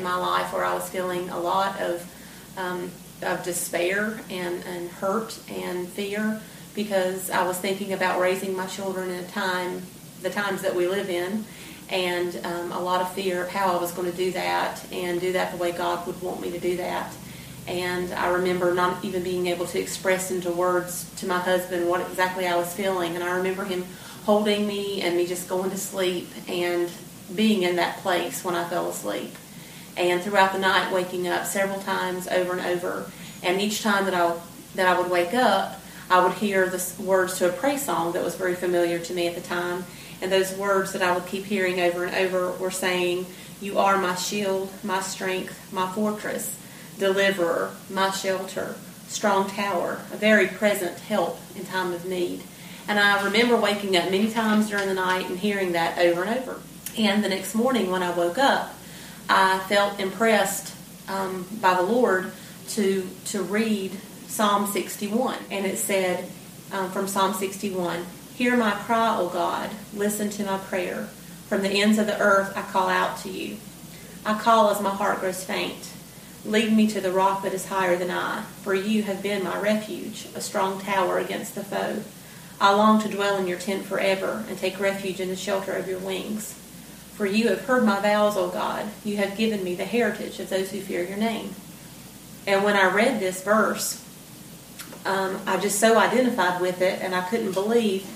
In my life where I was feeling a lot of um, of despair and, and hurt and fear because I was thinking about raising my children in a time, the times that we live in, and um, a lot of fear of how I was going to do that and do that the way God would want me to do that. And I remember not even being able to express into words to my husband what exactly I was feeling. And I remember him holding me and me just going to sleep and being in that place when I fell asleep. And throughout the night, waking up several times over and over. And each time that I that I would wake up, I would hear the words to a praise song that was very familiar to me at the time. And those words that I would keep hearing over and over were saying, "You are my shield, my strength, my fortress, deliverer, my shelter, strong tower, a very present help in time of need." And I remember waking up many times during the night and hearing that over and over. And the next morning when I woke up, I felt impressed um, by the Lord to to read Psalm 61, and it said um, from Psalm 61, "Hear my cry, O God; listen to my prayer. From the ends of the earth I call out to you. I call as my heart grows faint. Lead me to the rock that is higher than I, for you have been my refuge, a strong tower against the foe. I long to dwell in your tent forever and take refuge in the shelter of your wings." For you have heard my vows, O God. You have given me the heritage of those who fear your name. And when I read this verse, um, I just so identified with it, and I couldn't believe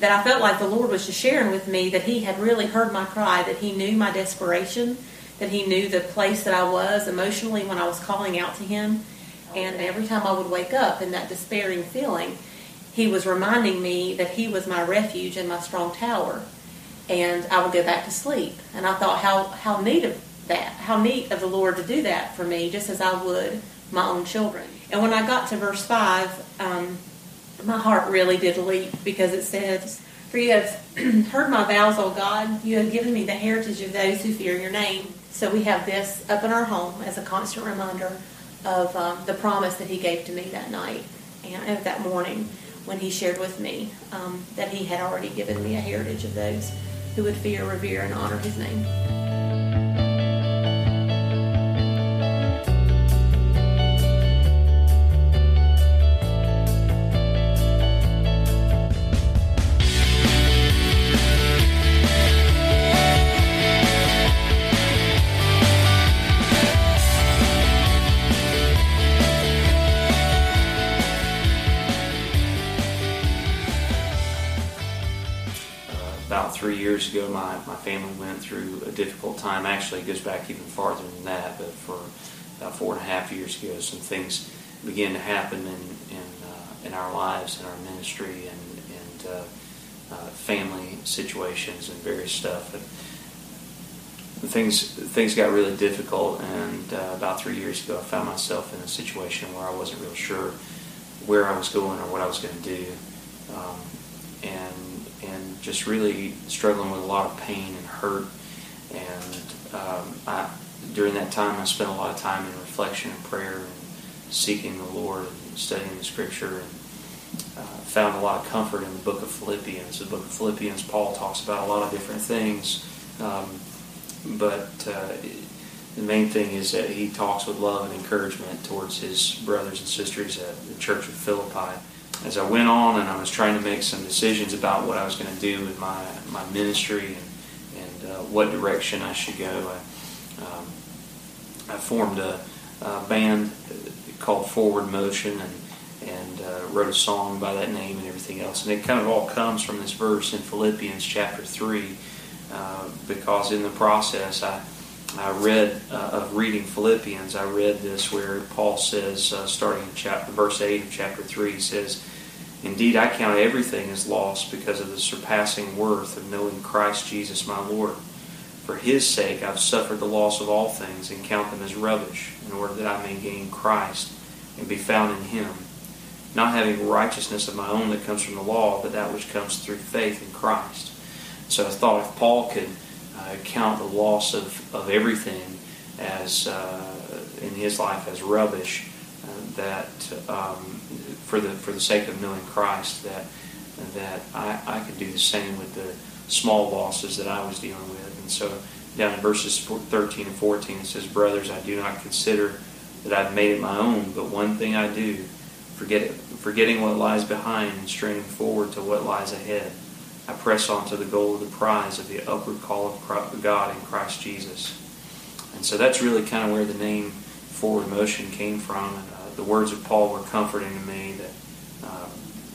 that I felt like the Lord was just sharing with me that He had really heard my cry, that He knew my desperation, that He knew the place that I was emotionally when I was calling out to Him. And every time I would wake up in that despairing feeling, He was reminding me that He was my refuge and my strong tower and I would go back to sleep. And I thought, how how neat of that, how neat of the Lord to do that for me, just as I would my own children. And when I got to verse five, um, my heart really did leap because it says, "For you have heard my vows, O God; you have given me the heritage of those who fear your name." So we have this up in our home as a constant reminder of um, the promise that He gave to me that night and that morning when He shared with me um, that He had already given me a heritage of those who would fear, revere, and honor his name. Years ago, my, my family went through a difficult time. Actually, it goes back even farther than that, but for about four and a half years ago, some things began to happen in in, uh, in our lives, in our ministry, and, and uh, uh, family situations and various stuff. But things things got really difficult, and uh, about three years ago, I found myself in a situation where I wasn't real sure where I was going or what I was going to do, um, and and just really struggling with a lot of pain and hurt. And um, I, during that time, I spent a lot of time in reflection and prayer and seeking the Lord and studying the Scripture and uh, found a lot of comfort in the book of Philippians. The book of Philippians, Paul talks about a lot of different things, um, but uh, the main thing is that he talks with love and encouragement towards his brothers and sisters at the church of Philippi as I went on and I was trying to make some decisions about what I was going to do with my, my ministry and, and uh, what direction I should go, I, um, I formed a, a, band called Forward Motion, and, and uh, wrote a song by that name and everything else. And it kind of all comes from this verse in Philippians chapter 3, uh, because in the process, I, I read, uh, of reading Philippians, I read this where Paul says, uh, starting in chapter, verse 8 of chapter 3, he says, Indeed, I count everything as loss because of the surpassing worth of knowing Christ Jesus my Lord. For his sake I've suffered the loss of all things and count them as rubbish, in order that I may gain Christ and be found in him not having righteousness of my own that comes from the law, but that which comes through faith in Christ. So I thought if Paul could uh, count the loss of, of everything as uh, in his life as rubbish, uh, that um, for the for the sake of knowing Christ, that that I, I could do the same with the small losses that I was dealing with. And so down in verses 13 and 14, it says, Brothers, I do not consider that I've made it my own, but one thing I do forget, forgetting what lies behind and straining forward to what lies ahead. I press on to the goal of the prize of the upward call of God in Christ Jesus. And so that's really kind of where the name Forward Motion came from. And the words of Paul were comforting to me that uh,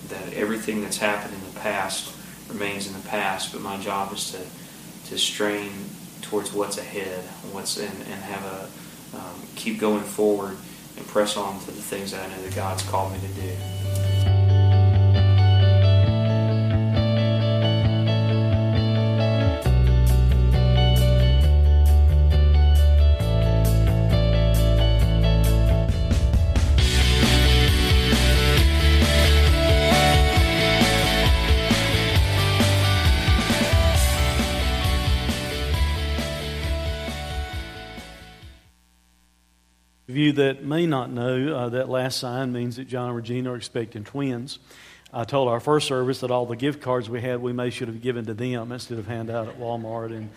that everything that's happened in the past remains in the past, but my job is to to strain towards what's ahead, what's in, and have a um, keep going forward and press on to the things that I know that God's called me to do. You that may not know, uh, that last sign means that John and Regina are expecting twins. I told our first service that all the gift cards we had, we may should have given to them instead of hand out at Walmart and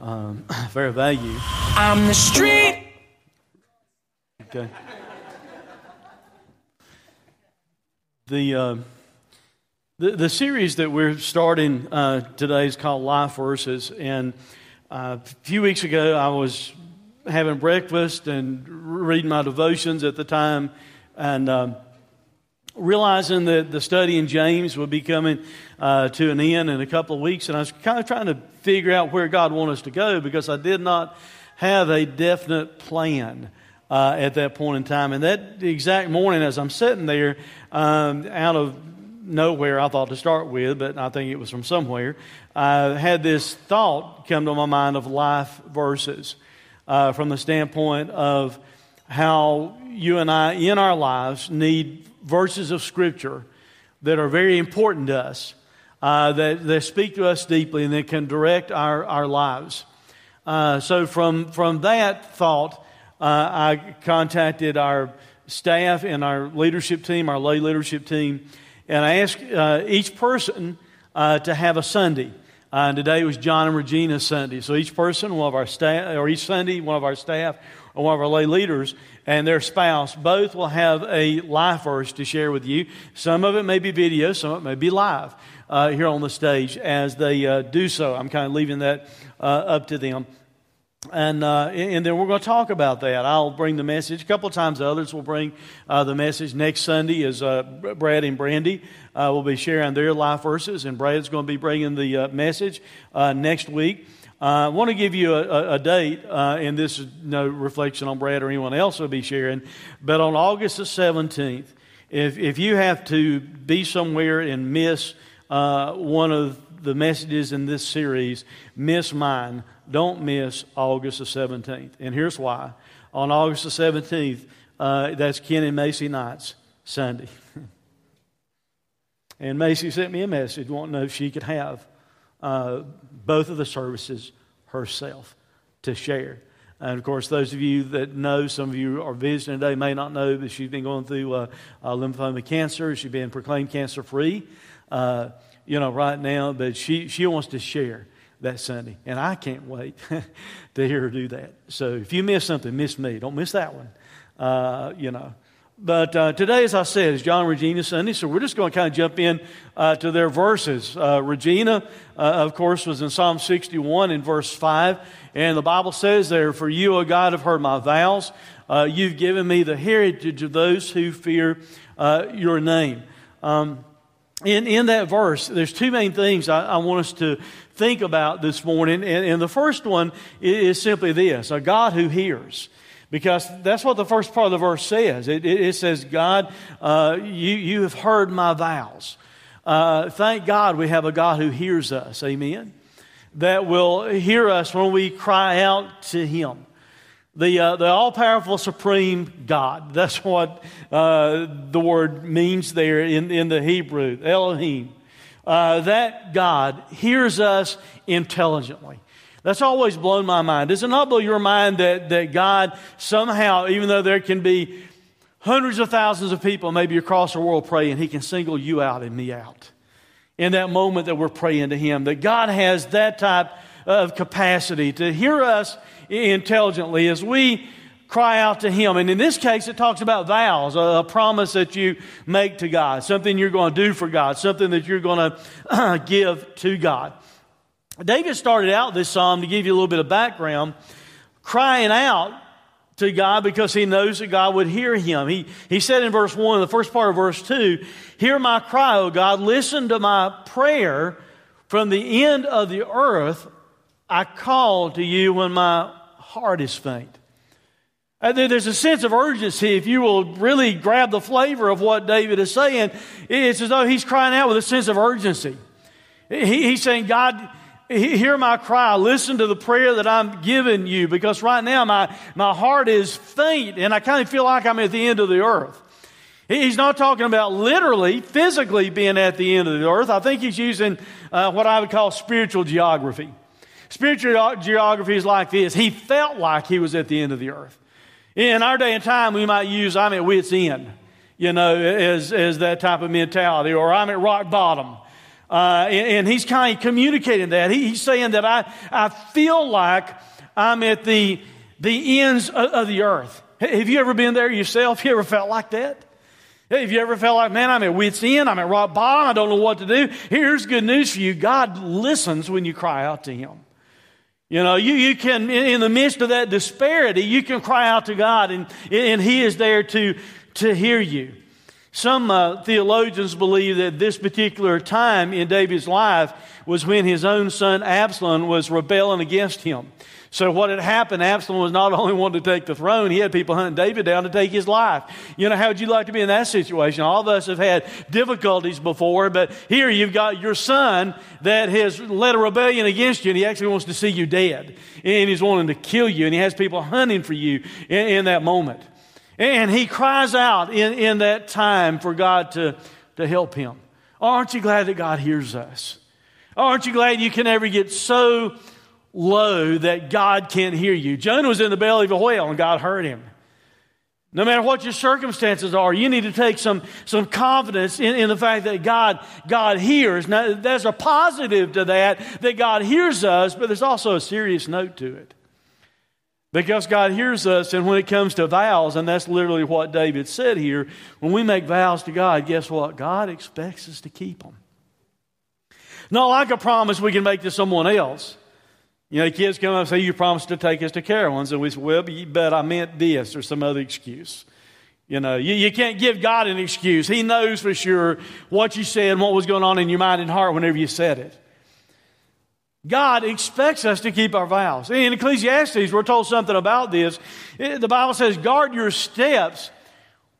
um, fair value. I'm the street. Okay. The, uh, the, the series that we're starting uh, today is called Life Verses. And uh, a few weeks ago, I was having breakfast and reading my devotions at the time and um, realizing that the study in James would be coming uh, to an end in a couple of weeks. And I was kind of trying to figure out where God wanted us to go because I did not have a definite plan. Uh, at that point in time. And that exact morning, as I'm sitting there, um, out of nowhere, I thought to start with, but I think it was from somewhere, I had this thought come to my mind of life verses uh, from the standpoint of how you and I, in our lives, need verses of Scripture that are very important to us, uh, that, that speak to us deeply, and that can direct our, our lives. Uh, so, from, from that thought, uh, I contacted our staff and our leadership team, our lay leadership team, and I asked uh, each person uh, to have a Sunday. Uh, and today was John and Regina Sunday. So each person, one of our staff, or each Sunday, one of our staff or one of our lay leaders and their spouse, both will have a life verse to share with you. Some of it may be video, some of it may be live uh, here on the stage as they uh, do so. I'm kind of leaving that uh, up to them. And, uh, and then we're going to talk about that. I'll bring the message. A couple of times others will bring uh, the message. Next Sunday is uh, Brad and Brandy uh, will be sharing their life verses, and Brad's going to be bringing the uh, message uh, next week. I want to give you a, a date, and this is no reflection on Brad or anyone else will be sharing, but on August the 17th, if, if you have to be somewhere and miss one of the messages in this series, miss mine don't miss August the 17th. And here's why. On August the 17th, uh, that's Ken and Macy Knight's Sunday. and Macy sent me a message wanting to know if she could have uh, both of the services herself to share. And of course, those of you that know, some of you are visiting today may not know that she's been going through uh, uh, lymphoma cancer. She's been proclaimed cancer free, uh, you know, right now. But she, she wants to share that Sunday. And I can't wait to hear her do that. So if you miss something, miss me. Don't miss that one. Uh, you know. But uh, today, as I said, is John Regina Sunday, so we're just going to kind of jump in uh, to their verses. Uh, Regina, uh, of course, was in Psalm 61 in verse 5, and the Bible says there, For you, O God, have heard my vows. Uh, you've given me the heritage of those who fear your name. Um, in, in that verse, there's two main things I, I want us to think about this morning, and, and the first one is, is simply this a God who hears. Because that's what the first part of the verse says. It, it, it says, God, uh, you, you have heard my vows. Uh, thank God we have a God who hears us. Amen. That will hear us when we cry out to Him. The, uh, the all powerful supreme God. That's what uh, the word means there in, in the Hebrew, Elohim. Uh, that God hears us intelligently. That's always blown my mind. Does it not blow your mind that, that God somehow, even though there can be hundreds of thousands of people maybe across the world praying, He can single you out and me out in that moment that we're praying to Him? That God has that type of capacity to hear us intelligently as we cry out to Him. And in this case, it talks about vows, a, promise that you make to God, something you're going to do for God, something that you're going to give to God. David started out this psalm to give you a little bit of background, crying out to God because he knows that God would hear him. He, he said in verse 1, the first part of verse 2, Hear my cry, O God, listen to my prayer. From the end of the earth, I call to you when my heart is faint. Uh, there's a sense of urgency if you will really grab the flavor of what David is saying. It's as though he's crying out with a sense of urgency. he's saying, God, hear my cry. Listen to the prayer that I'm giving you because right now my, my heart is faint and I kind of feel like I'm at the end of the earth. He's not talking about literally, physically being at the end of the earth. I think he's using uh, what I would call spiritual geography. Spiritual geography is like this. He felt like he was at the end of the earth. In our day and time, we might use I'm at wit's end, you know, as, as that type of mentality, or I'm at rock bottom. Uh, and, and, he's kind of communicating that. He, he's saying that I, I feel like I'm at the, the ends of, of the earth. Have you ever been there yourself? You ever felt like that? Hey, Have you ever felt like, man, I'm at wit's end, I'm at rock bottom, I don't know what to do? Here's good news for you God listens when you cry out to Him. You know, you, you can, in the midst of that disparity, you can cry out to God and, and He is there to, to hear you. Some uh, theologians believe that this particular time in David's life was when his own son Absalom was rebelling against him. So what had happened, Absalom was not only wanting to take the throne, he had people hunting David down to take his life. You know, how would you like to be in that situation? All of us have had difficulties before, but here you've got your son that has led a rebellion against you, and he actually wants to see you dead. And he's wanting to kill you, and he has people hunting for you in, in that moment. And he cries out in, in that time for God to, to help him. Oh, aren't you glad that God hears us? Oh, aren't you glad you can never get so low that God can't hear you? Jonah was in the belly of a whale and God heard him. No matter what your circumstances are, you need to take some, some confidence in, in the fact that God, God hears. Now, there's a positive to that, that God hears us, but there's also a serious note to it. Because God hears us, and when it comes to vows, and that's literally what David said here, when we make vows to God, guess what? God expects us to keep them. Not like a promise we can make to someone else. You know, kids come up and say, You promised to take us to Carowinds. And we say, Well, but I meant this or some other excuse. You know, you, you can't give God an excuse. He knows for sure what you said and what was going on in your mind and heart whenever you said it. God expects us to keep our vows. In Ecclesiastes, we're told something about this. The Bible says, guard your steps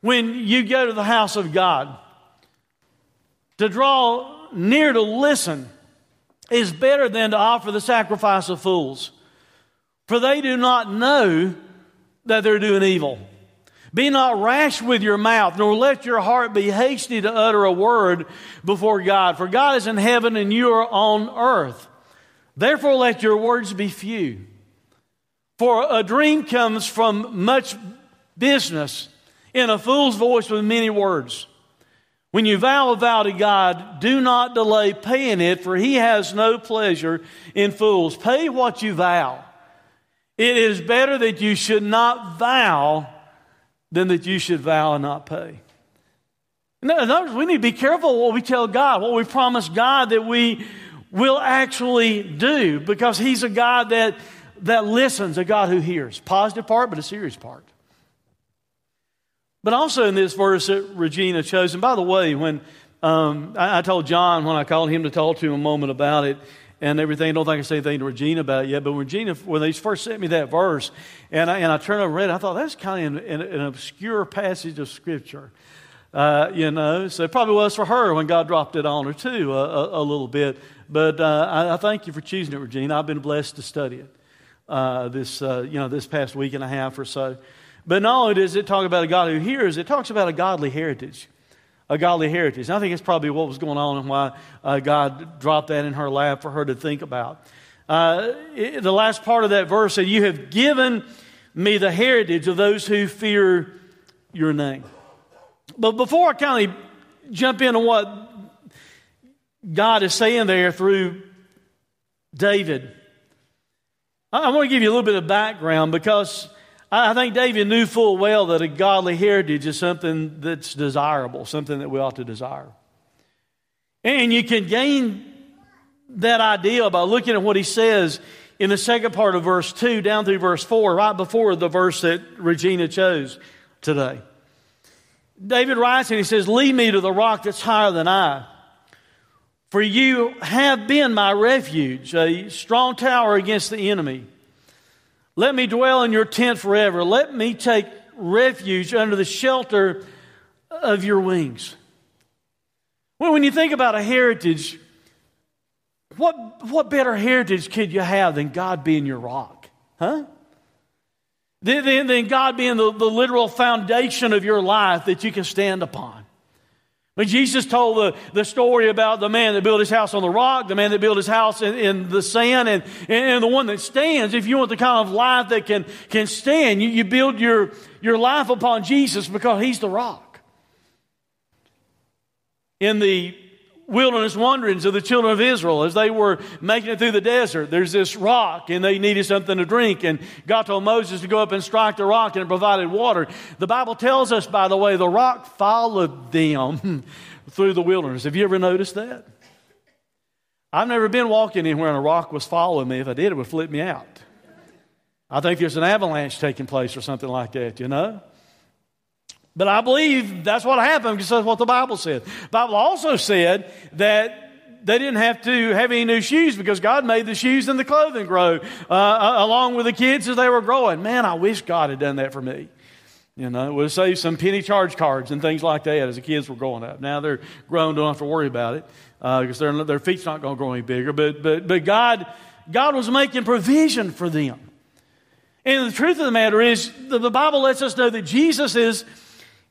when you go to the house of God. To draw near to listen is better than to offer the sacrifice of fools, for they do not know that they're doing evil. Be not rash with your mouth, nor let your heart be hasty to utter a word before God, for God is in heaven and you are on earth. Therefore, let your words be few. For a dream comes from much business in a fool's voice with many words. When you vow a vow to God, do not delay paying it, for he has no pleasure in fools. Pay what you vow. It is better that you should not vow than that you should vow and not pay. In other words, we need to be careful what we tell God, what we promise God that we will actually do, because He's a God that, that listens, a God who hears. Positive part, but a serious part. But also in this verse that Regina chose, and by the way, when um, I, I, told John when I called him to talk to him a moment about it and everything, I don't think I said anything to Regina about it yet, but Regina, when they first sent me that verse, and I, and I turned over and read it, I thought that's kind of an, an obscure passage of Scripture. Uh, you know, so it probably was for her when God dropped it on her too, a, a, a little bit. But uh, I, I, thank you for choosing it, Regina. I've been blessed to study it uh, this, uh, you know, this past week and a half or so. But not only does it talk about a God who hears, it talks about a godly heritage. A godly heritage. And I think it's probably what was going on and why uh, God dropped that in her lap for her to think about. Uh, it, the last part of that verse said, You have given me the heritage of those who fear your name. But before I kind of jump into what God is saying there through David, I want to give you a little bit of background because I think David knew full well that a godly heritage is something that's desirable, something that we ought to desire. And you can gain that idea by looking at what he says in the second part of verse 2 down through verse 4, right before the verse that Regina chose today. David writes and he says, Lead me to the rock that's higher than I. For you have been my refuge, a strong tower against the enemy. Let me dwell in your tent forever. Let me take refuge under the shelter of your wings. Well, when you think about a heritage, what, what better heritage could you have than God being your rock? Huh? Than, than God being the, the literal foundation of your life that you can stand upon. When Jesus told the, the story about the man that built his house on the rock, the man that built his house in, in the sand, and, and the one that stands, if you want the kind of life that can, can stand, you, you build your, your life upon Jesus because he's the rock. In the wilderness wanderings of the children of Israel as they were making it through the desert. There's this rock and they needed something to drink and God told Moses to go up and strike the rock and it provided water. The Bible tells us, by the way, the rock followed them through the wilderness. Have you ever noticed that? I've never been walking anywhere and a rock was following me. If I did, it would flip me out. I think there's an avalanche taking place or something like that, you know? But I believe that's what happened because that's what the Bible said. The Bible also said that they didn't have to have any new shoes because God made the shoes and the clothing grow uh, along with the kids as they were growing. Man, I wish God had done that for me. You know, it would have saved some penny charge cards and things like that as the kids were growing up. Now they're grown, don't have to worry about it because uh, their feet's not going to grow any bigger. But, but, but God, God was making provision for them. And the truth of the matter is, the, the Bible lets us know that Jesus is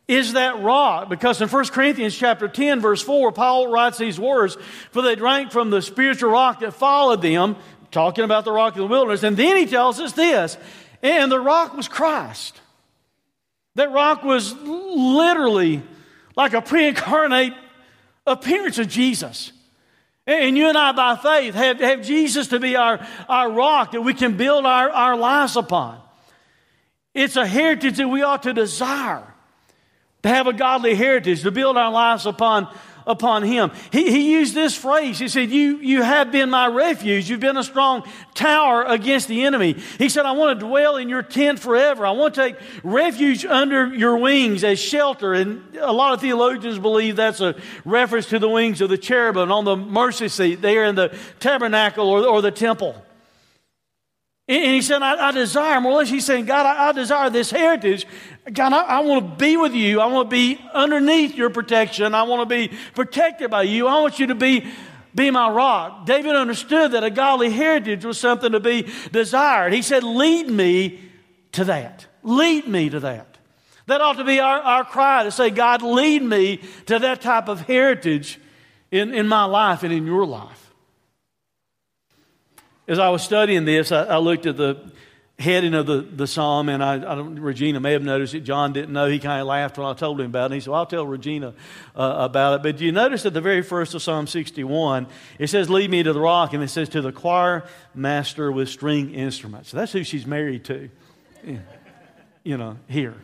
is that rock? Because in 1 Corinthians chapter 10, verse 4, Paul writes these words, For they drank from the spiritual rock that followed them, talking about the rock of the wilderness. And then he tells us this, and the rock was Christ. That rock was literally like a pre incarnate appearance of Jesus. And you and I, by faith, have, have Jesus to be our, our rock that we can build our, our lives upon. It's a heritage that we ought to desire to have a godly heritage, to build our lives upon, upon Him. He, he used this phrase. He said, you, you have been my refuge. You've been a strong tower against the enemy. He said, I want to dwell in your tent forever. I want to take refuge under your wings as shelter. And a lot of theologians believe that's a reference to the wings of the cherubim on the mercy seat there in the tabernacle or, or the temple. And he said, I, I desire, more he's saying, God, I, I desire this heritage. God, I, I, want to be with you. I want to be underneath your protection. I want to be protected by you. I want you to be, be my rock. David understood that a godly heritage was something to be desired. He said, Lead me to that. Lead me to that. That ought to be our, our cry to say, God, lead me to that type of heritage in, in my life and in your life. As I was studying this, I, I looked at the heading of the, the psalm, and I, I Regina may have noticed it. John didn't know. He kind of laughed when I told him about it. He said, well, I'll tell Regina uh, about it. But do you notice at the very first of Psalm 61, it says, Lead me to the rock, and it says, To the choir master with string instruments. So that's who she's married to, you know, here.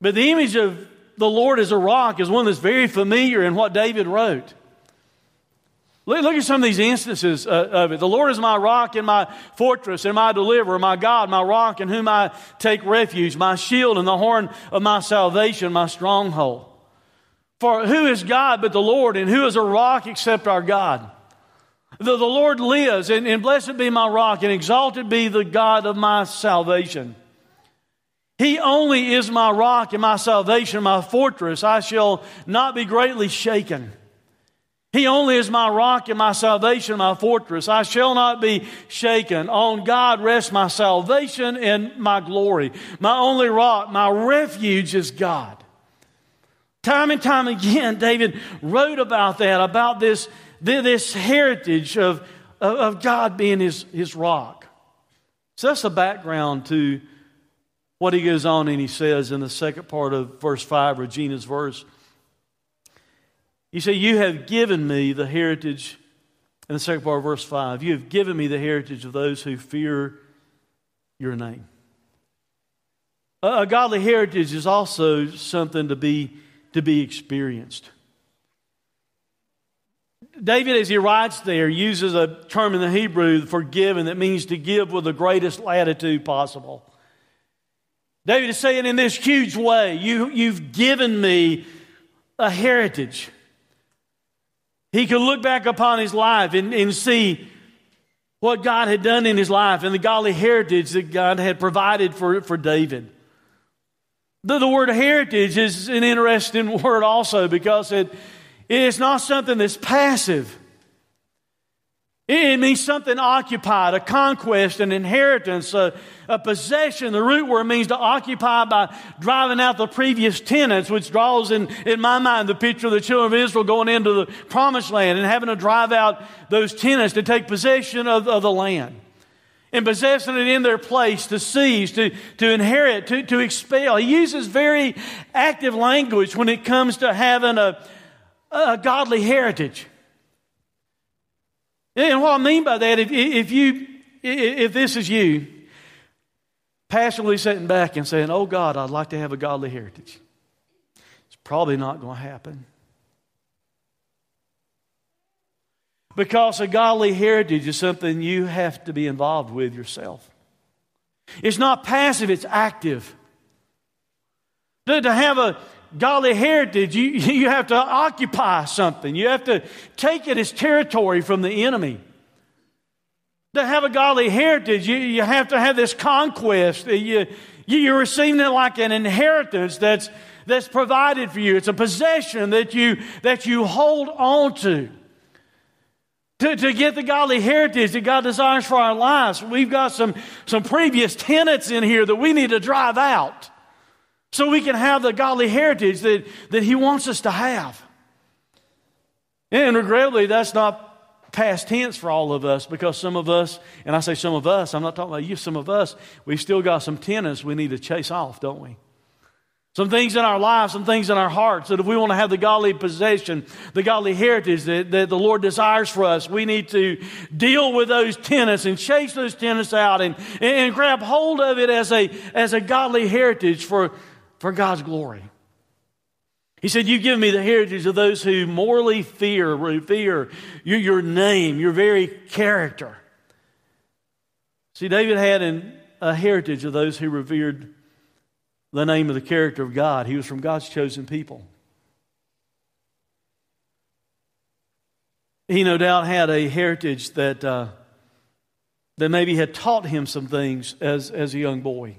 But the image of the Lord as a rock is one that's very familiar in what David wrote. Look, look at some of these instances uh, of it. The Lord is my rock and my fortress and my deliverer, my God, my rock in whom I take refuge, my shield and the horn of my salvation, my stronghold. For who is God but the Lord, and who is a rock except our God? The, the Lord lives, and, and blessed be my rock, and exalted be the God of my salvation. He only is my rock and my salvation, my fortress. I shall not be greatly shaken. He only is my rock and my salvation, my fortress. I shall not be shaken. On God rests my salvation and my glory. My only rock, my refuge is God. Time and time again, David wrote about that, about this, this heritage of, of God being his, his rock. So that's the background to what he goes on and he says in the second part of verse 5, Regina's verse. You say, You have given me the heritage, in the second part of verse 5, you have given me the heritage of those who fear your name. A, a godly heritage is also something to be to be experienced. David, as he writes there, uses a term in the Hebrew for given that means to give with the greatest latitude possible. David is saying in this huge way, you, You've given me a heritage. He could look back upon his life and, and see what God had done in his life and the godly heritage that God had provided for, for David. The, the word heritage is an interesting word also because it, it's not something that's passive. It means something occupied, a conquest, an inheritance, a, a, possession. The root word means to occupy by driving out the previous tenants, which draws in, in my mind the picture of the children of Israel going into the promised land and having to drive out those tenants to take possession of, of the land and possessing it in their place to seize, to, to inherit, to, to expel. He uses very active language when it comes to having a, a godly heritage. And what I mean by that, if, if you, if this is you, passionately sitting back and saying, Oh God, I'd like to have a godly heritage, it's probably not going to happen. Because a godly heritage is something you have to be involved with yourself. It's not passive, it's active. To, to have a godly heritage, you, you have to occupy something. You have to take it as territory from the enemy. To have a godly heritage, you, you have to have this conquest. You, you're receiving it like an inheritance that's, that's provided for you. It's a possession that you, that you hold on to to, to get the godly heritage that God desires for our lives. We've got some, some previous tenets in here that we need to drive out so we can have the godly heritage that, that He wants us to have. And regrettably, that's not past tense for all of us because some of us, and I say some of us, I'm not talking about you, some of us, we've still got some tenets we need to chase off, don't we? Some things in our lives, some things in our hearts that if we want to have the godly possession, the godly heritage that, that the Lord desires for us, we need to deal with those tenants and chase those tenants out and, and grab hold of it as a, as a godly heritage for, for God's glory. He said, You've given me the heritage of those who morally fear, revere your, your name, your very character. See, David had an, a heritage of those who revered the name of the character of God. He was from God's chosen people. He no doubt had a heritage that, uh, that maybe had taught him some things as, as a young boy.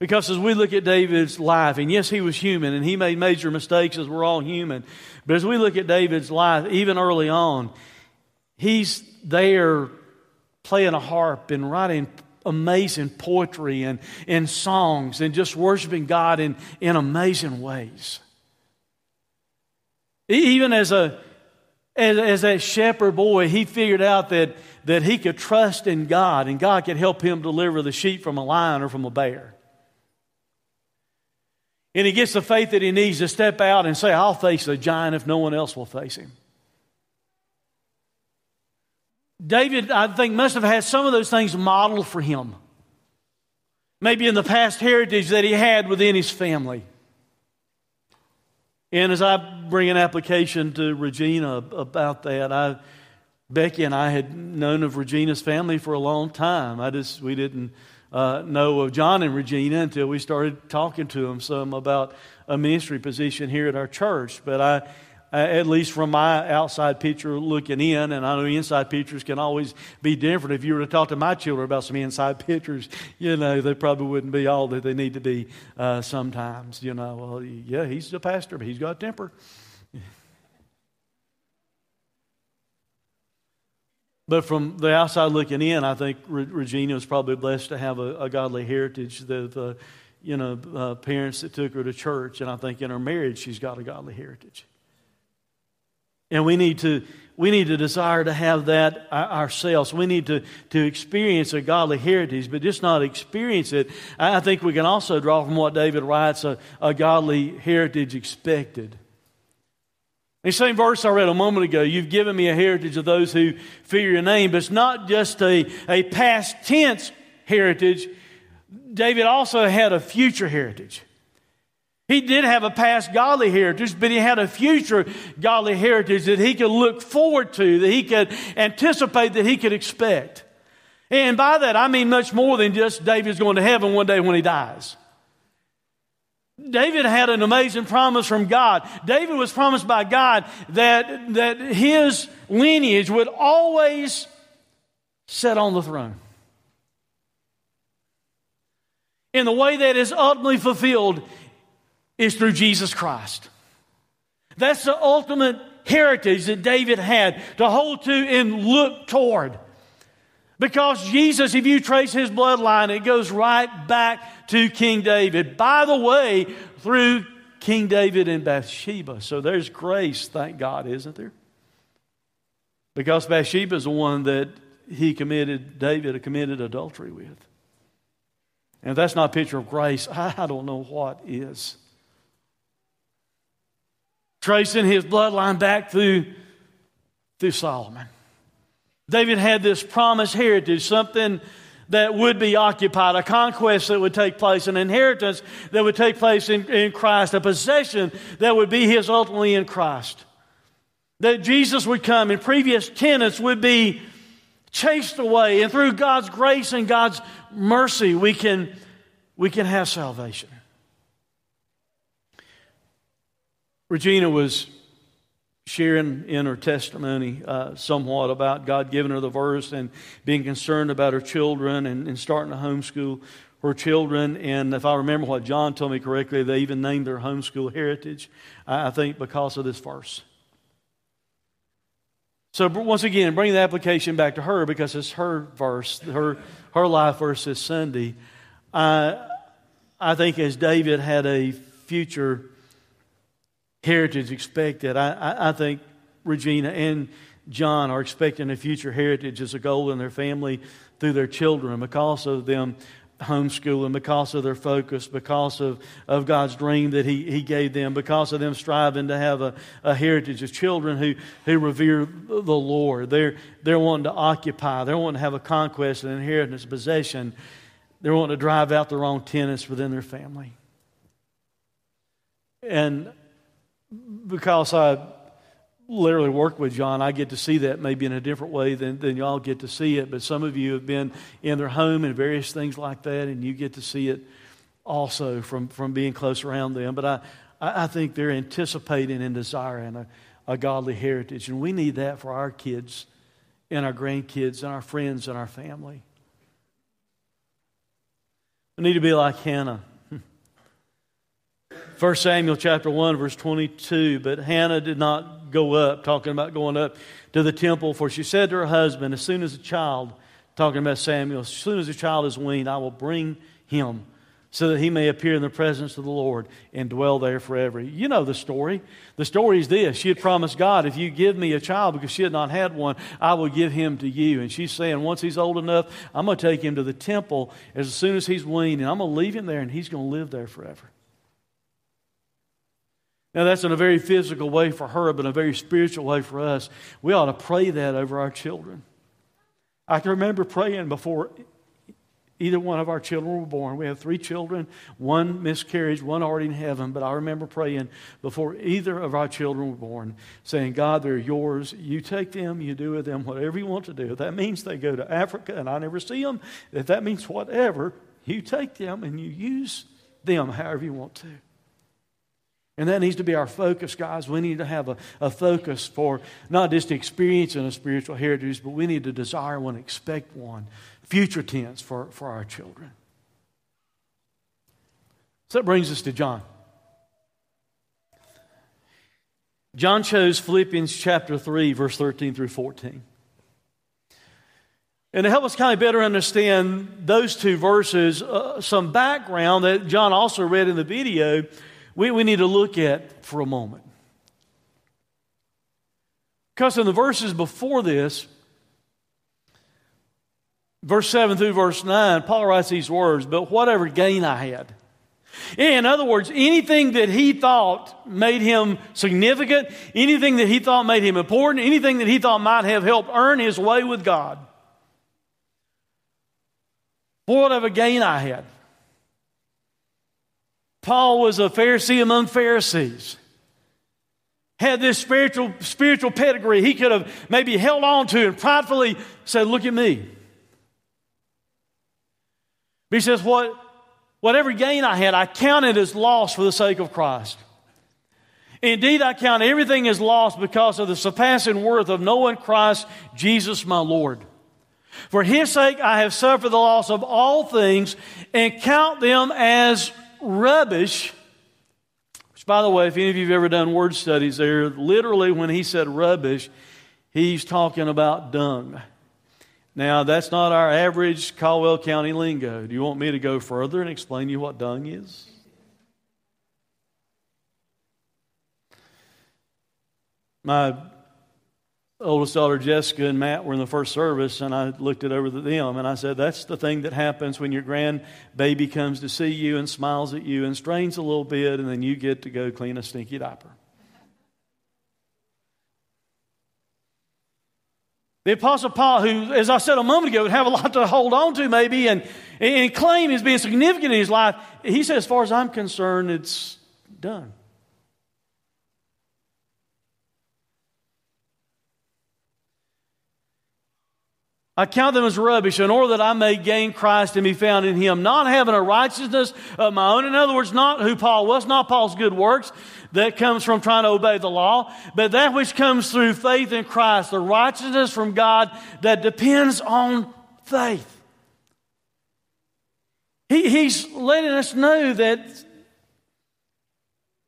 Because as we look at David's life, and yes, he was human and he made major mistakes as we're all human, but as we look at David's life, even early on, he's there playing a harp and writing amazing poetry and, and songs and just worshiping God in, in amazing ways. Even as a as, as a shepherd boy, he figured out that, that he could trust in God and God could help him deliver the sheep from a lion or from a bear. And he gets the faith that he needs to step out and say, I'll face the giant if no one else will face him. David, I think, must have had some of those things modeled for him. maybe in the past heritage that he had within his family. And as I bring an application to Regina about that, I, Becky and I had known of Regina's family for a long time. I just we didn't uh, know of John and Regina until we started talking to them some about a ministry position here at our church. But I at least from my outside picture looking in, and I know inside pictures can always be different. If you were to talk to my children about some inside pictures, you know, they probably wouldn't be all that they need to be uh, sometimes. You know, well, yeah, he's a pastor, but he's got temper. But from the outside looking in, I think Regina was probably blessed to have a, a godly heritage. The, the you know, uh, parents that took her to church, and I think in her marriage she's got a godly heritage. And we need to, we need to desire to have that ourselves. We need to, to experience a godly heritage, but just not experience it. I think we can also draw from what David writes a, a godly heritage expected. The same verse I read a moment ago, you've given me a heritage of those who fear your name, but it's not just a, a past tense heritage. David also had a future heritage. He did have a past godly heritage, but he had a future godly heritage that he could look forward to, that he could anticipate, that he could expect. And by that, I mean much more than just David's going to heaven one day when he dies. David had an amazing promise from God. David was promised by God that, that his lineage would always sit on the throne. In the way that is ultimately fulfilled is through Jesus Christ. That's the ultimate heritage that David had to hold to and look toward. Because Jesus, if you trace his bloodline, it goes right back to King David. By the way, through King David and Bathsheba. So there's grace, thank God, isn't there? Because Bathsheba is the one that he committed, David committed adultery with. And if that's not a picture of grace, I don't know what is tracing his bloodline back through, through Solomon. David had this promised heritage, something that would be occupied, a conquest that would take place, an inheritance that would take place in, in Christ, a possession that would be his ultimately in Christ. That Jesus would come and previous tenants would be chased away, and through God's grace and God's mercy, we can, we can have salvation. Regina was sharing in her testimony uh, somewhat about God giving her the verse and being concerned about her children and, and, starting to homeschool her children. And if I remember what John told me correctly, they even named their homeschool heritage, I, I think, because of this verse. So, once again, bring the application back to her because it's her verse, her, her life verse this Sunday. I, I think as David had a future heritage expected. I, I, I think Regina and John are expecting a future heritage as a goal in their family through their children because of them homeschooling, because of their focus, because of, of God's dream that he, he gave them, because of them striving to have a, a heritage of children who, who revere the Lord. They're, they're wanting to occupy, they're wanting to have a conquest, an inheritance, possession. They're wanting to drive out the wrong tenants within their family. And because I literally work with John, I get to see that maybe in a different way than, than y'all get to see it. But some of you have been in their home and various things like that, and you get to see it also from, from being close around them. But I, I think they're anticipating and desiring a, a godly heritage. And we need that for our kids and our grandkids and our friends and our family. We need to be like Hannah. 1 Samuel chapter 1, verse 22. But Hannah did not go up, talking about going up to the temple, for she said to her husband, As soon as a child, talking about Samuel, as soon as a child is weaned, I will bring him so that he may appear in the presence of the Lord and dwell there forever. You know the story. The story is this She had promised God, If you give me a child, because she had not had one, I will give him to you. And she's saying, Once he's old enough, I'm going to take him to the temple as soon as he's weaned, and I'm going to leave him there, and he's going to live there forever. Now, that's in a very physical way for her, but in a very spiritual way for us. We ought to pray that over our children. I can remember praying before either one of our children were born. We have three children, one miscarriage, one already in heaven. But I remember praying before either of our children were born, saying, God, they're yours. You take them, you do with them whatever you want to do. If that means they go to Africa and I never see them, if that means whatever, you take them and you use them however you want to. And that needs to be our focus, guys. We need to have a, a focus for not just experiencing a spiritual heritage, but we need to desire one, expect one, future tense for, for our children. So that brings us to John. John chose Philippians chapter 3, verse 13 through 14. And to help us kind of better understand those two verses, uh, some background that John also read in the video we, we need to look at for a moment. Because in the verses before this, verse 7 through verse 9, Paul writes these words, but whatever gain I had. In other words, anything that he thought made him significant, anything that he thought made him important, anything that he thought might have helped earn his way with God. Whatever gain I had. Paul was a Pharisee among Pharisees. Had this spiritual, spiritual pedigree he could have maybe held on to and pridefully said, Look at me. But he says, what, Whatever gain I had, I counted as loss for the sake of Christ. Indeed, I count everything as loss because of the surpassing worth of knowing Christ Jesus my Lord. For his sake, I have suffered the loss of all things and count them as rubbish, which, by the way, if any of you have ever done word studies there, literally when he said rubbish, he's talking about dung. Now, that's not our average Caldwell County lingo. Do you want me to go further and explain to you what dung is? My oldest daughter Jessica and Matt were in the first service, and I looked it over to them, and I said, That's the thing that happens when your grandbaby comes to see you and smiles at you and strains a little bit, and then you get to go clean a stinky diaper. The Apostle Paul, who, as I said a moment ago, would have a lot to hold on to maybe and, and claim as being significant in his life, he said, As far as I'm concerned, it's done. I count them as rubbish in order that I may gain Christ and be found in Him, not having a righteousness of my own. In other words, not who Paul was, not Paul's good works that comes from trying to obey the law, but that which comes through faith in Christ, the righteousness from God that depends on faith. He, he's letting us know that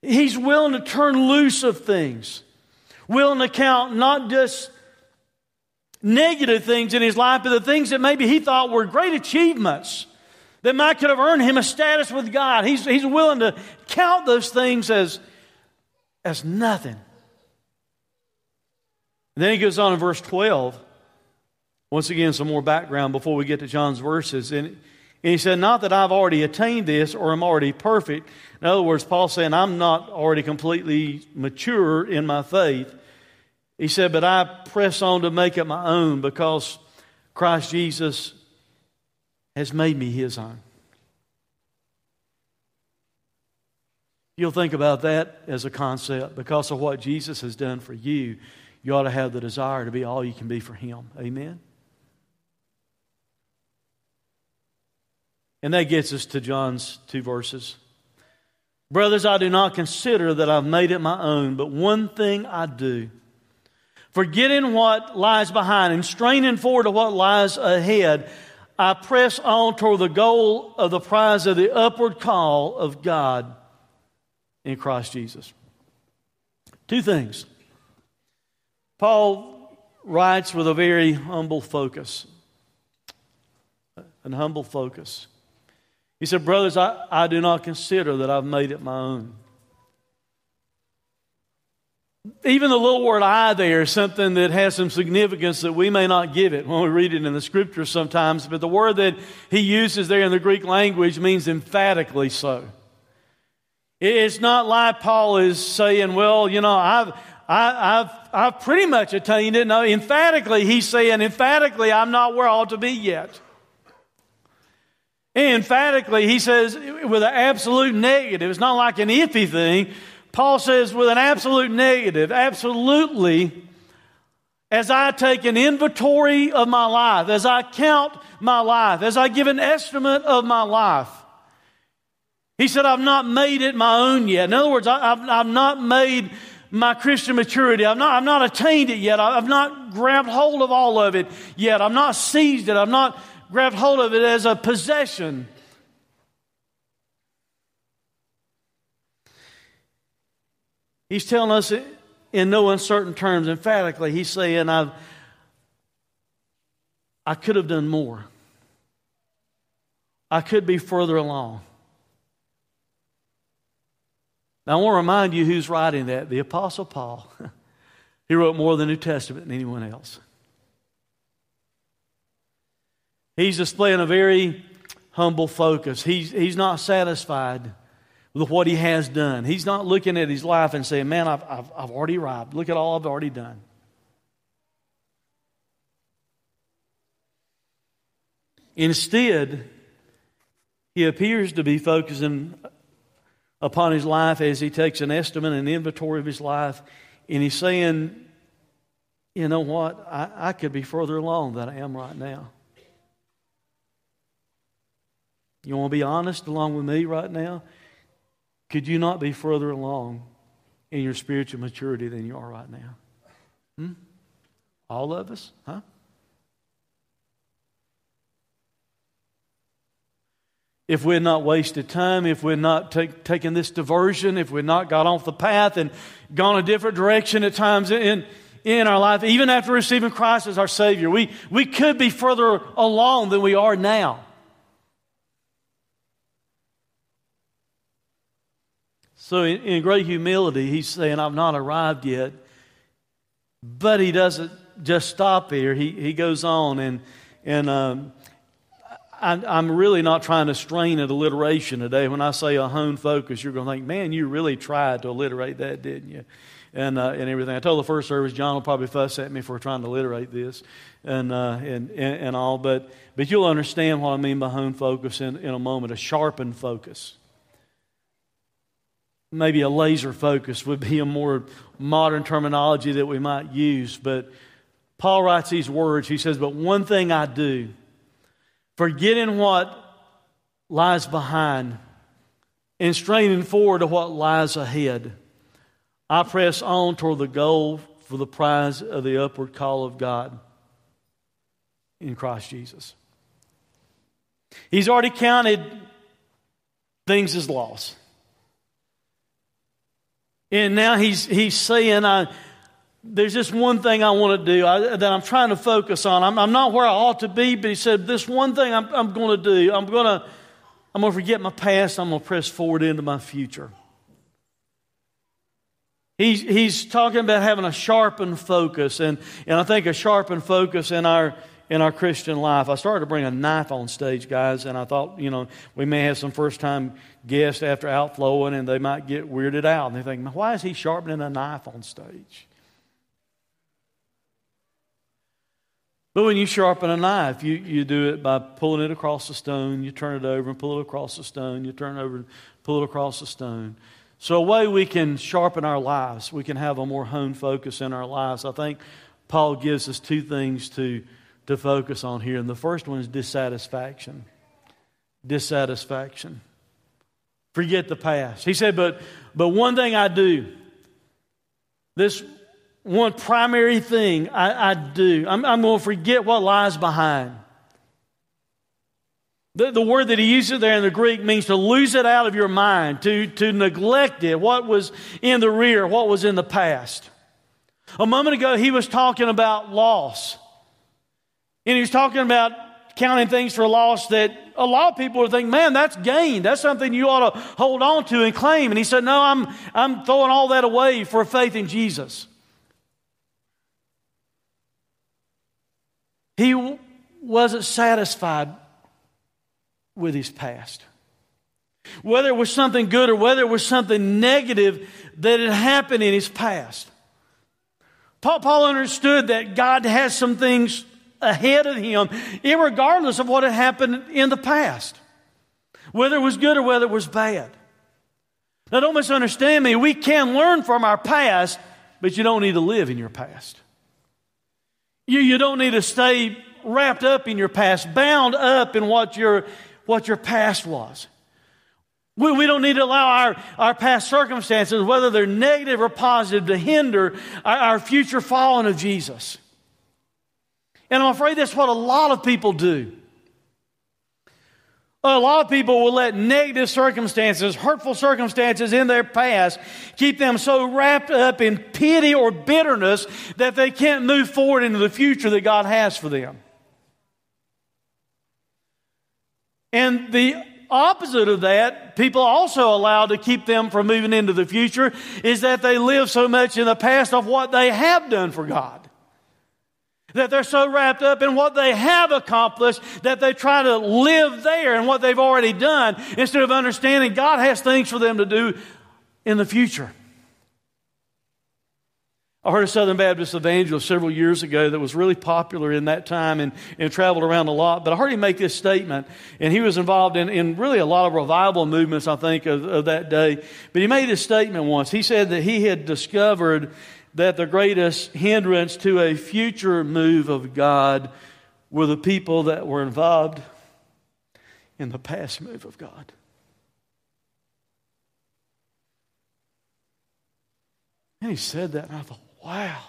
He's willing to turn loose of things, willing to count not just negative things in his life, but the things that maybe he thought were great achievements that might could have earned him a status with God. He's, he's willing to count those things as, as nothing. And then he goes on in verse 12. Once again, some more background before we get to John's verses. And, and he said, Not that I've already attained this or I'm already perfect. In other words, Paul's saying, I'm not already completely mature in my faith. He said, But I press on to make it my own because Christ Jesus has made me his own. You'll think about that as a concept. Because of what Jesus has done for you, you ought to have the desire to be all you can be for him. Amen? And that gets us to John's two verses. Brothers, I do not consider that I've made it my own, but one thing I do Forgetting what lies behind and straining forward to what lies ahead, I press on toward the goal of the prize of the upward call of God in Christ Jesus. Two things. Paul writes with a very humble focus. An humble focus. He said, Brothers, I, I do not consider that I've made it my own. Even the little word I there is something that has some significance that we may not give it when we read it in the scriptures sometimes, but the word that he uses there in the Greek language means emphatically so. It's not like Paul is saying, well, you know, I've, I, have I've pretty much attained it. No, emphatically, he's saying, emphatically, I'm not where I ought to be yet. Emphatically, he says with an absolute negative. It's not like an iffy thing. Paul says with an absolute negative, absolutely, as I take an inventory of my life, as I count my life, as I give an estimate of my life, he said, I've not made it my own yet. In other words, I, have I've not made my Christian maturity. I've not, I've not attained it yet. I've not grabbed hold of all of it yet. I've not seized it. I've not grabbed hold of it as a possession. He's telling us in no uncertain terms, emphatically, he's saying, I've, I could have done more. I could be further along. Now, I want to remind you who's writing that the Apostle Paul. he wrote more of the New Testament than anyone else. He's displaying a very humble focus. He's, he's not satisfied with what he has done. He's not looking at his life and saying, Man, I've, I've, I've already arrived. Look at all I've already done. Instead, he appears to be focusing upon his life as he takes an estimate and inventory of his life, and he's saying, You know what? I, I could be further along than I am right now. You want to be honest along with me right now? Could you not be further along in your spiritual maturity than you are right now? Hmm? All of us? Huh? if we had not wasted time, if we had not take, taken this diversion, if we had not got off the path and gone a different direction at times in, in our life, even after receiving Christ as our Savior, we, we could be further along than we are now. So, in, in great humility, he's saying, I've not arrived yet. But he doesn't just stop here, He, he goes on and, and um, I, am really not trying to strain at alliteration today. When I say a hone focus, you're going to think, man, you really tried to alliterate that, didn't you? And, uh, and everything. I told the first service, John will probably fuss at me for trying to alliterate this and, uh, and, and, and, all, but, but you'll understand what I mean by hone focus in, in a moment a sharpened focus. Maybe a laser focus would be a more modern terminology that we might use, but Paul writes these words. He says, But one thing I do, forgetting what lies behind and straining forward to what lies ahead. I press on toward the goal for the prize of the upward call of God in Christ Jesus. He's already counted things as loss. And now he's, he's saying, I, there's just one thing I want to do I, that I'm trying to focus on. I'm, I'm, not where I ought to be, but he said, this one thing I'm, I'm going to do. I'm going to, I'm going to forget my past. I'm going to press forward into my future. He's, he's talking about having a sharpened focus, and, and I think a sharpened focus in our, in our Christian life. I started to bring a knife on stage, guys, and I thought, you know, we may have some first time guests after outflowing, and they might get weirded out. And they think, why is he sharpening a knife on stage? But when you sharpen a knife, you, you do it by pulling it across the stone, you turn it over and pull it across the stone, you turn it over and pull it across the stone. So, a way we can sharpen our lives, we can have a more honed focus in our lives. I think Paul gives us two things to, to focus on here. And the first one is dissatisfaction. Dissatisfaction. Forget the past. He said, but, but one thing I do, this one primary thing I, I do. I'm, I'm going to forget what lies behind. The, the word that he uses there in the Greek means to lose it out of your mind, to, to neglect it, what was in the rear, what was in the past. A moment ago, he was talking about loss. And he was talking about counting things for loss that a lot of people would think, man, that's gain. That's something you ought to hold on to and claim. And he said, no, I'm, I'm throwing all that away for faith in Jesus. He wasn't satisfied with his past. Whether it was something good or whether it was something negative that had happened in his past. Paul, Paul understood that God has some things ahead of him, regardless of what had happened in the past. whether it was good or whether it was bad. Now, don't misunderstand me. We can learn from our past, but you don't need to live in your past. You, you don't need to stay wrapped up in your past, bound up in what your, what your past was. We, we don't need to allow our, our past circumstances, whether they're negative or positive, to hinder our, our future following of Jesus. And I'm afraid that's what a lot of people do. A lot of people will let negative circumstances, hurtful circumstances in their past keep them so wrapped up in pity or bitterness that they can't move forward into the future that God has for them. And the opposite of that, people also allow to keep them from moving into the future, is that they live so much in the past of what they have done for God. That they're so wrapped up in what they have accomplished that they try to live there and what they've already done instead of understanding God has things for them to do in the future. I heard a Southern Baptist evangelist several years ago that was really popular in that time and, and traveled around a lot. But I heard him make this statement, and he was involved in, in really a lot of revival movements, I think, of, of that day. But he made this statement once. He said that he had discovered that the greatest hindrance to a future move of God were the people that were involved in the past move of God. And he said that, and I thought, wow.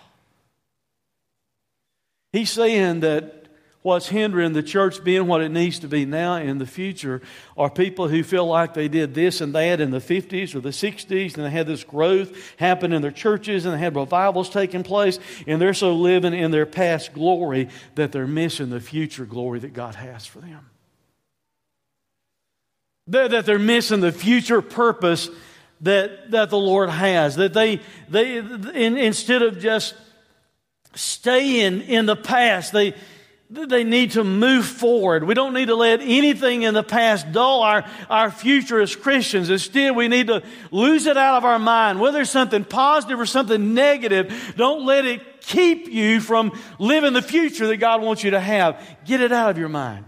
He's saying that what's hindering the church being what it needs to be now in the future are people who feel like they did this and that in the 50s or the 60s and they had this growth happen in their churches and they had revivals taking place and they're so living in their past glory that they're missing the future glory that God has for them. That they're missing the future purpose that, that the Lord has. That they, they in, instead of just staying in the past, they, they need to move forward. We don't need to let anything in the past dull our, our future as Christians. Instead, we need to lose it out of our mind. Whether it's something positive or something negative, don't let it keep you from living the future that God wants you to have. Get it out of your mind.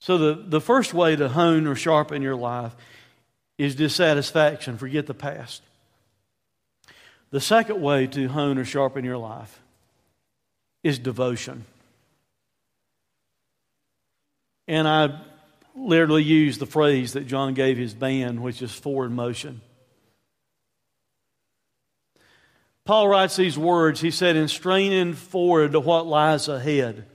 So, the, the first way to hone or sharpen your life is dissatisfaction. Forget the past. The second way to hone or sharpen your life is devotion. And I literally use the phrase that John gave his band, which is forward motion. Paul writes these words. He said, In straining forward to what lies ahead,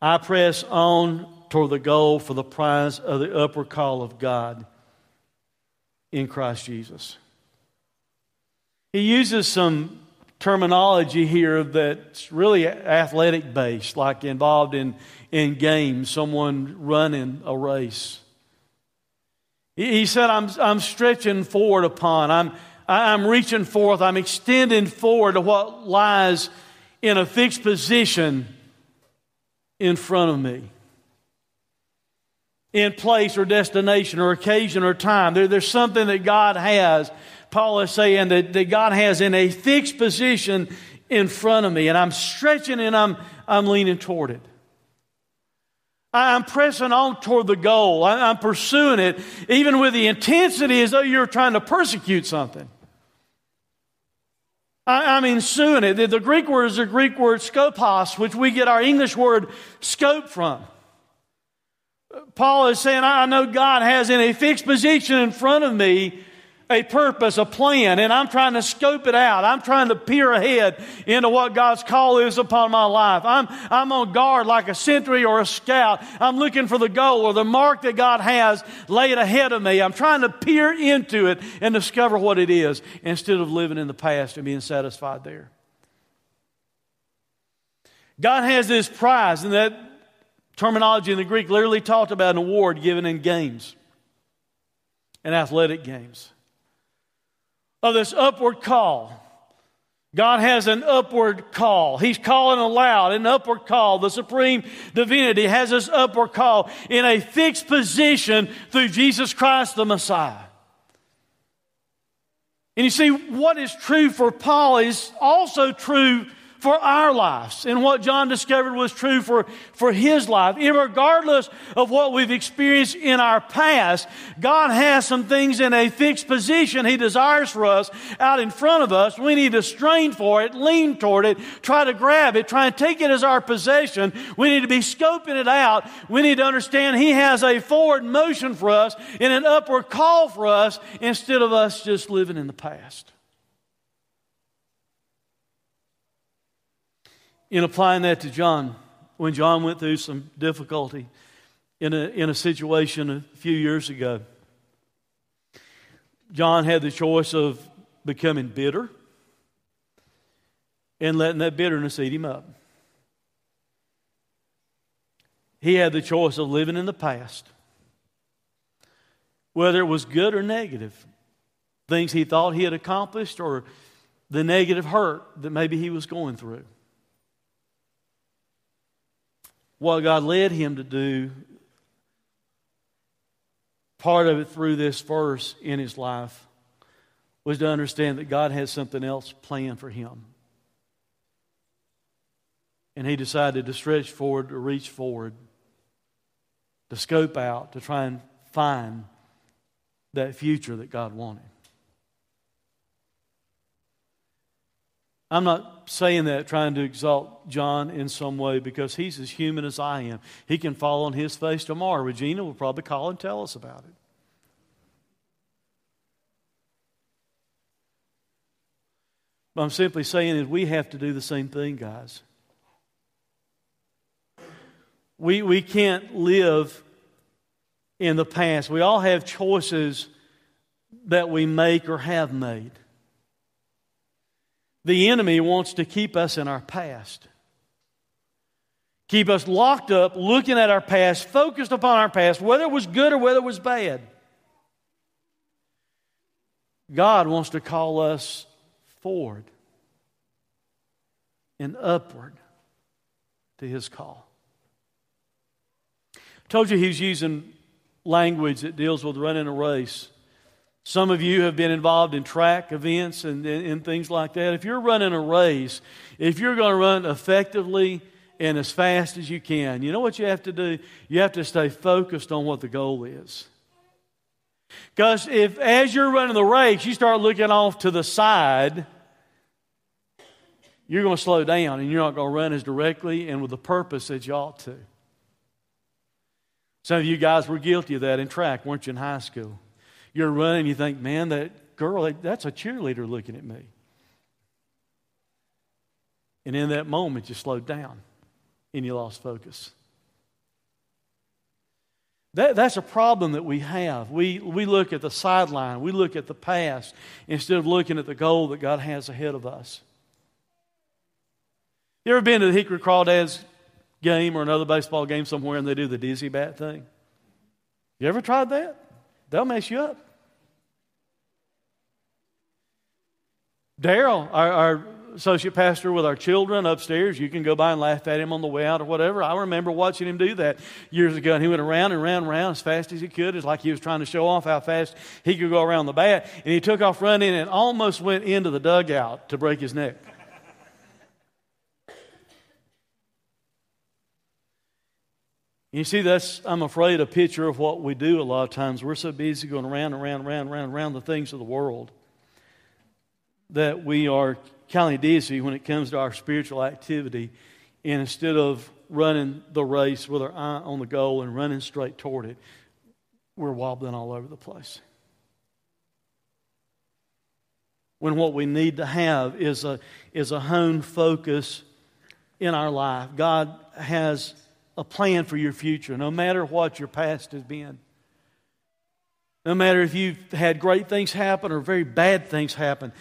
I press on toward the goal for the prize of the upward call of God in Christ Jesus. He uses some terminology here that's really athletic based, like involved in, in games, someone running a race. He said, I'm, I'm stretching forward upon, I'm, I'm reaching forth, I'm extending forward to what lies in a fixed position in front of me. In place or destination or occasion or time. There, there's something that God has Paul is saying that, that God has in a fixed position in front of me, and I'm stretching and I'm, I'm leaning toward it. I'm pressing on toward the goal. I'm pursuing it, even with the intensity as though you're trying to persecute something. I'm ensuing it. The Greek word is the Greek word skopos, which we get our English word scope from. Paul is saying, I know God has in a fixed position in front of me a purpose, a plan, and I'm trying to scope it out. I'm trying to peer ahead into what God's call is upon my life. I'm, I'm on guard like a sentry or a scout. I'm looking for the goal or the mark that God has laid ahead of me. I'm trying to peer into it and discover what it is instead of living in the past and being satisfied there. God has this prize, and that terminology in the Greek literally talked about an award given in games and athletic games of this upward call. God has an upward call. He's calling aloud, an upward call. The supreme divinity has this upward call in a fixed position through Jesus Christ the Messiah. And you see, what is true for Paul is also true for our lives. And what John discovered was true for, for his life. Regardless of what we've experienced in our past, God has some things in a fixed position He desires for us out in front of us. We need to strain for it, lean toward it, try to grab it, try and take it as our possession. We need to be scoping it out. We need to understand He has a forward motion for us and an upward call for us instead of us just living in the past. In applying that to John, when John went through some difficulty in a, in a situation a few years ago, John had the choice of becoming bitter and letting that bitterness eat him up. He had the choice of living in the past, whether it was good or negative, things he thought he had accomplished or the negative hurt that maybe he was going through what God led him to do, part of it through this verse in his life, was to understand that God had something else planned for him. And he decided to stretch forward, to reach forward, to scope out, to try and find that future that God wanted. I'm not saying that trying to exalt John in some way because he's as human as I am. He can fall on his face tomorrow. Regina will probably call and tell us about it. But I'm simply saying is we have to do the same thing, guys. We, we can't live in the past. We all have choices that we make or have made. The enemy wants to keep us in our past. Keep us locked up, looking at our past, focused upon our past, whether it was good or whether it was bad. God wants to call us forward and upward to his call. I told you he's using language that deals with running a race. Some of you have been involved in track events and, and, and things like that. If you're running a race, if you're going to run effectively and as fast as you can, you know what you have to do? You have to stay focused on what the goal is. Because if, as you're running the race, you start looking off to the side, you're going to slow down and you're not going to run as directly and with the purpose that you ought to. Some of you guys were guilty of that in track, weren't you, in high school? You're running, you think, man, that girl, that's a cheerleader looking at me. And in that moment, you slowed down and you lost focus. That, that's a problem that we have. We, we look at the sideline, we look at the past instead of looking at the goal that God has ahead of us. You ever been to the Hickory Crawdads game or another baseball game somewhere and they do the dizzy bat thing? You ever tried that? They'll mess you up. Daryl, our, our, associate pastor with our children upstairs, you can go by and laugh at him on the way out or whatever. I remember watching him do that years ago, and he went around and around and around as fast as he could. It's like he was trying to show off how fast he could go around the bat, and he took off running and almost went into the dugout to break his neck. You see, that's, I'm afraid, a picture of what we do a lot of times. We're so busy going around and around and around and around, around the things of the world that we are kind of dizzy when it comes to our spiritual activity. And instead of running the race with our eye on the goal and running straight toward it, we're wobbling all over the place. When what we need to have is a, is a honed focus in our life. God has a plan for your future, no matter what your past has been. No matter if you've had great things happen or very bad things happen,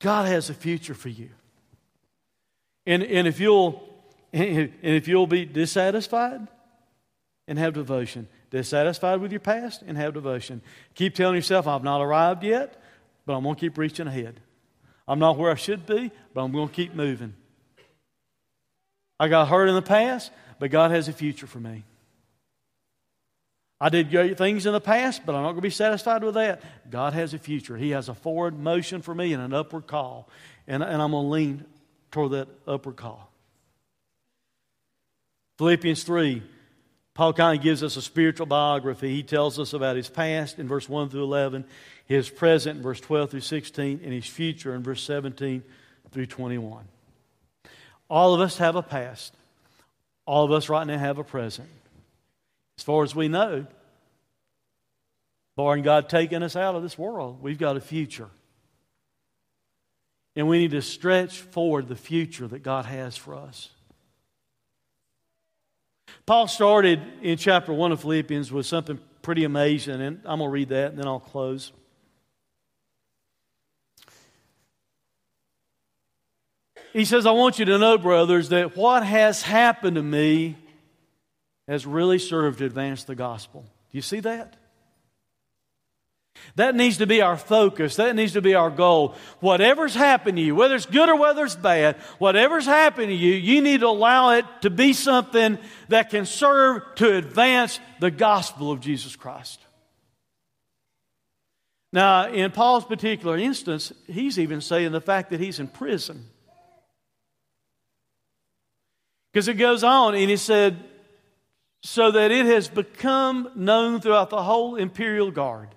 God has a future for you. And, and if you'll and if you'll be dissatisfied and have devotion, dissatisfied with your past and have devotion, keep telling yourself, I've not arrived yet, but I'm going to keep reaching ahead. I'm not where I should be, but I'm going to keep moving. I got hurt in the past, but God has a future for me. I did great things in the past, but I'm not going to be satisfied with that. God has a future. He has a forward motion for me and an upward call. And, and I'm going to lean toward that upward call. Philippians 3, Paul kind of gives us a spiritual biography. He tells us about his past in verse 1 through 11, his present in verse 12 through 16, and his future in verse 17 through 21. All of us have a past. All of us right now have a present. As far as we know, barring God taking us out of this world, we've got a future. And we need to stretch forward the future that God has for us. Paul started in chapter 1 of Philippians with something pretty amazing, and I'm going to read that and then I'll close. He says, I want you to know, brothers, that what has happened to me has really served to advance the gospel. Do you see that? That needs to be our focus. That needs to be our goal. Whatever's happened to you, whether it's good or whether it's bad, whatever's happened to you, you need to allow it to be something that can serve to advance the gospel of Jesus Christ. Now, in Paul's particular instance, he's even saying the fact that he's in prison. Because it goes on, and he said, so that it has become known throughout the whole imperial guard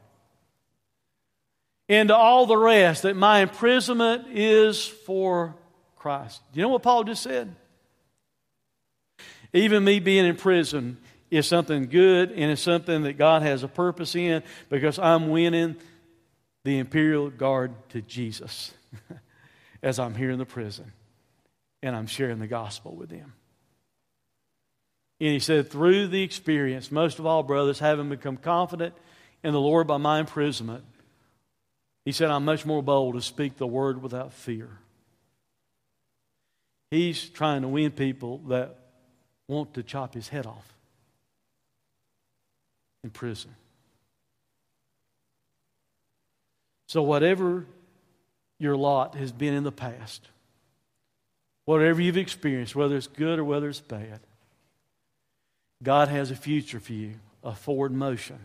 and to all the rest that my imprisonment is for Christ. Do you know what Paul just said? Even me being in prison is something good and it's something that God has a purpose in because I'm winning the imperial guard to Jesus as I'm here in the prison and I'm sharing the gospel with them. And he said, through the experience, most of all, brothers, having become confident in the Lord by my imprisonment, he said, I'm much more bold to speak the word without fear. He's trying to win people that want to chop his head off in prison. So, whatever your lot has been in the past, whatever you've experienced, whether it's good or whether it's bad, God has a future for you, a forward motion.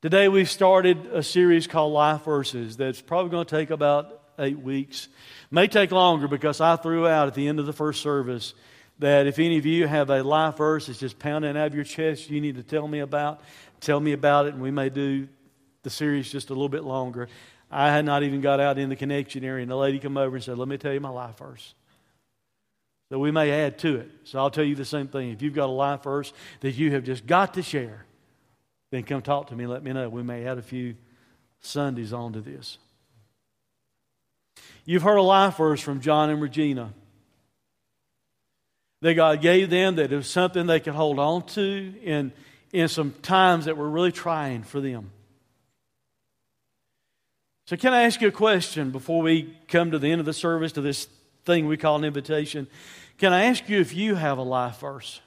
Today we've started a series called Life Verses that's probably going to take about eight weeks. May take longer because I threw out at the end of the first service that if any of you have a life verse that's just pounding out of your chest, you need to tell me about. Tell me about it, and we may do the series just a little bit longer. I had not even got out in the connection area, and the lady come over and said, "Let me tell you my life verse." So we may add to it. So I'll tell you the same thing. If you've got a life verse that you have just got to share, then come talk to me. Let me know. We may add a few Sundays onto this. You've heard a life verse from John and Regina that God gave them that it was something they could hold on to in, in some times that were really trying for them. So, can I ask you a question before we come to the end of the service to this thing we call an invitation? Can I ask you if you have a life verse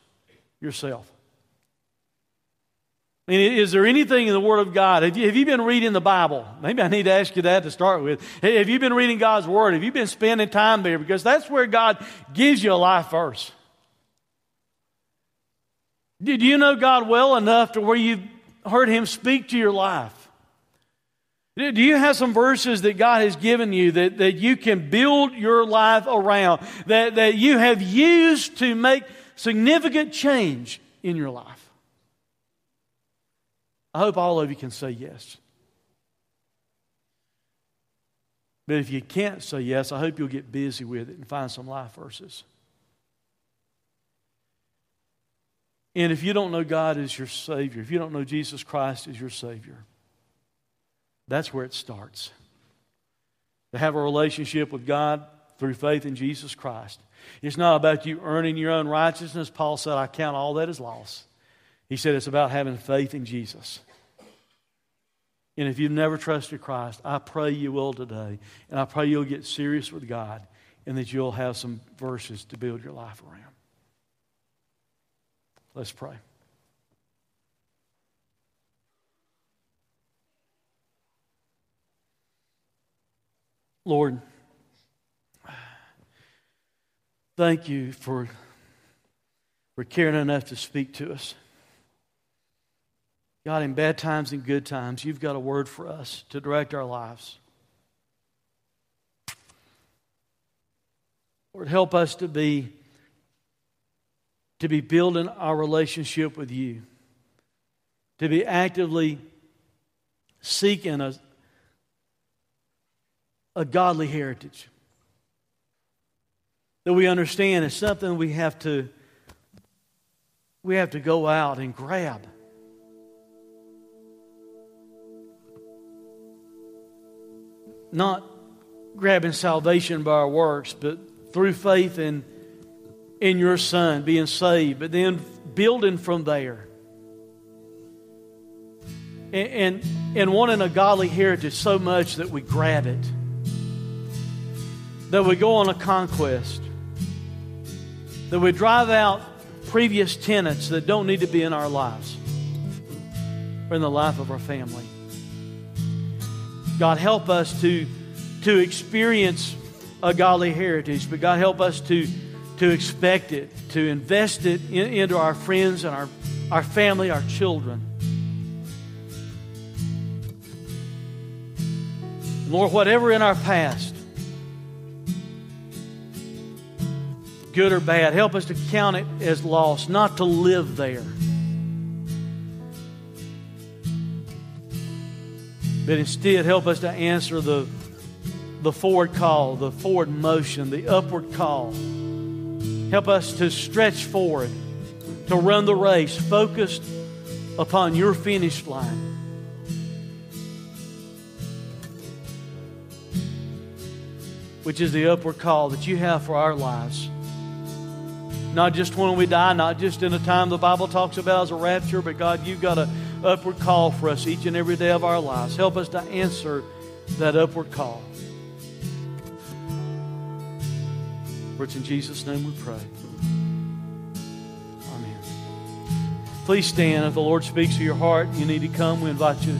yourself? I mean, is there anything in the Word of God? Have you, have you been reading the Bible? Maybe I need to ask you that to start with. Have you been reading God's Word? Have you been spending time there? Because that's where God gives you a life verse. Did you know God well enough to where you've heard Him speak to your life? Do you have some verses that God has given you that, that you can build your life around, that, that you have used to make significant change in your life? I hope all of you can say yes. But if you can't say yes, I hope you'll get busy with it and find some life verses. And if you don't know God as your Savior, if you don't know Jesus Christ as your Savior, that's where it starts. To have a relationship with God through faith in Jesus Christ. It's not about you earning your own righteousness. Paul said, I count all that as loss. He said it's about having faith in Jesus. And if you've never trusted Christ, I pray you will today. And I pray you'll get serious with God and that you'll have some verses to build your life around. Let's pray. Lord, thank you for, for caring enough to speak to us. God, in bad times and good times, you've got a word for us to direct our lives. Lord, help us to be to be building our relationship with you, to be actively seeking a, a godly heritage that we understand is something we have to we have to go out and grab. Not grabbing salvation by our works, but through faith in, in your Son, being saved, but then building from there. And, and, and wanting a godly heritage so much that we grab it, that we go on a conquest, that we drive out previous tenants that don't need to be in our lives or in the life of our family. God, help us to, to experience a godly heritage, but God, help us to, to expect it, to invest it in, into our friends and our, our family, our children. Lord, whatever in our past, good or bad, help us to count it as loss, not to live there. But instead, help us to answer the, the forward call, the forward motion, the upward call. Help us to stretch forward, to run the race focused upon your finish line. Which is the upward call that you have for our lives. Not just when we die, not just in a time the Bible talks about as a rapture, but God, you've got an upward call for us each and every day of our lives. Help us to answer that upward call. For it's in Jesus' name we pray. Amen. Please stand. If the Lord speaks to your heart, you need to come. We invite you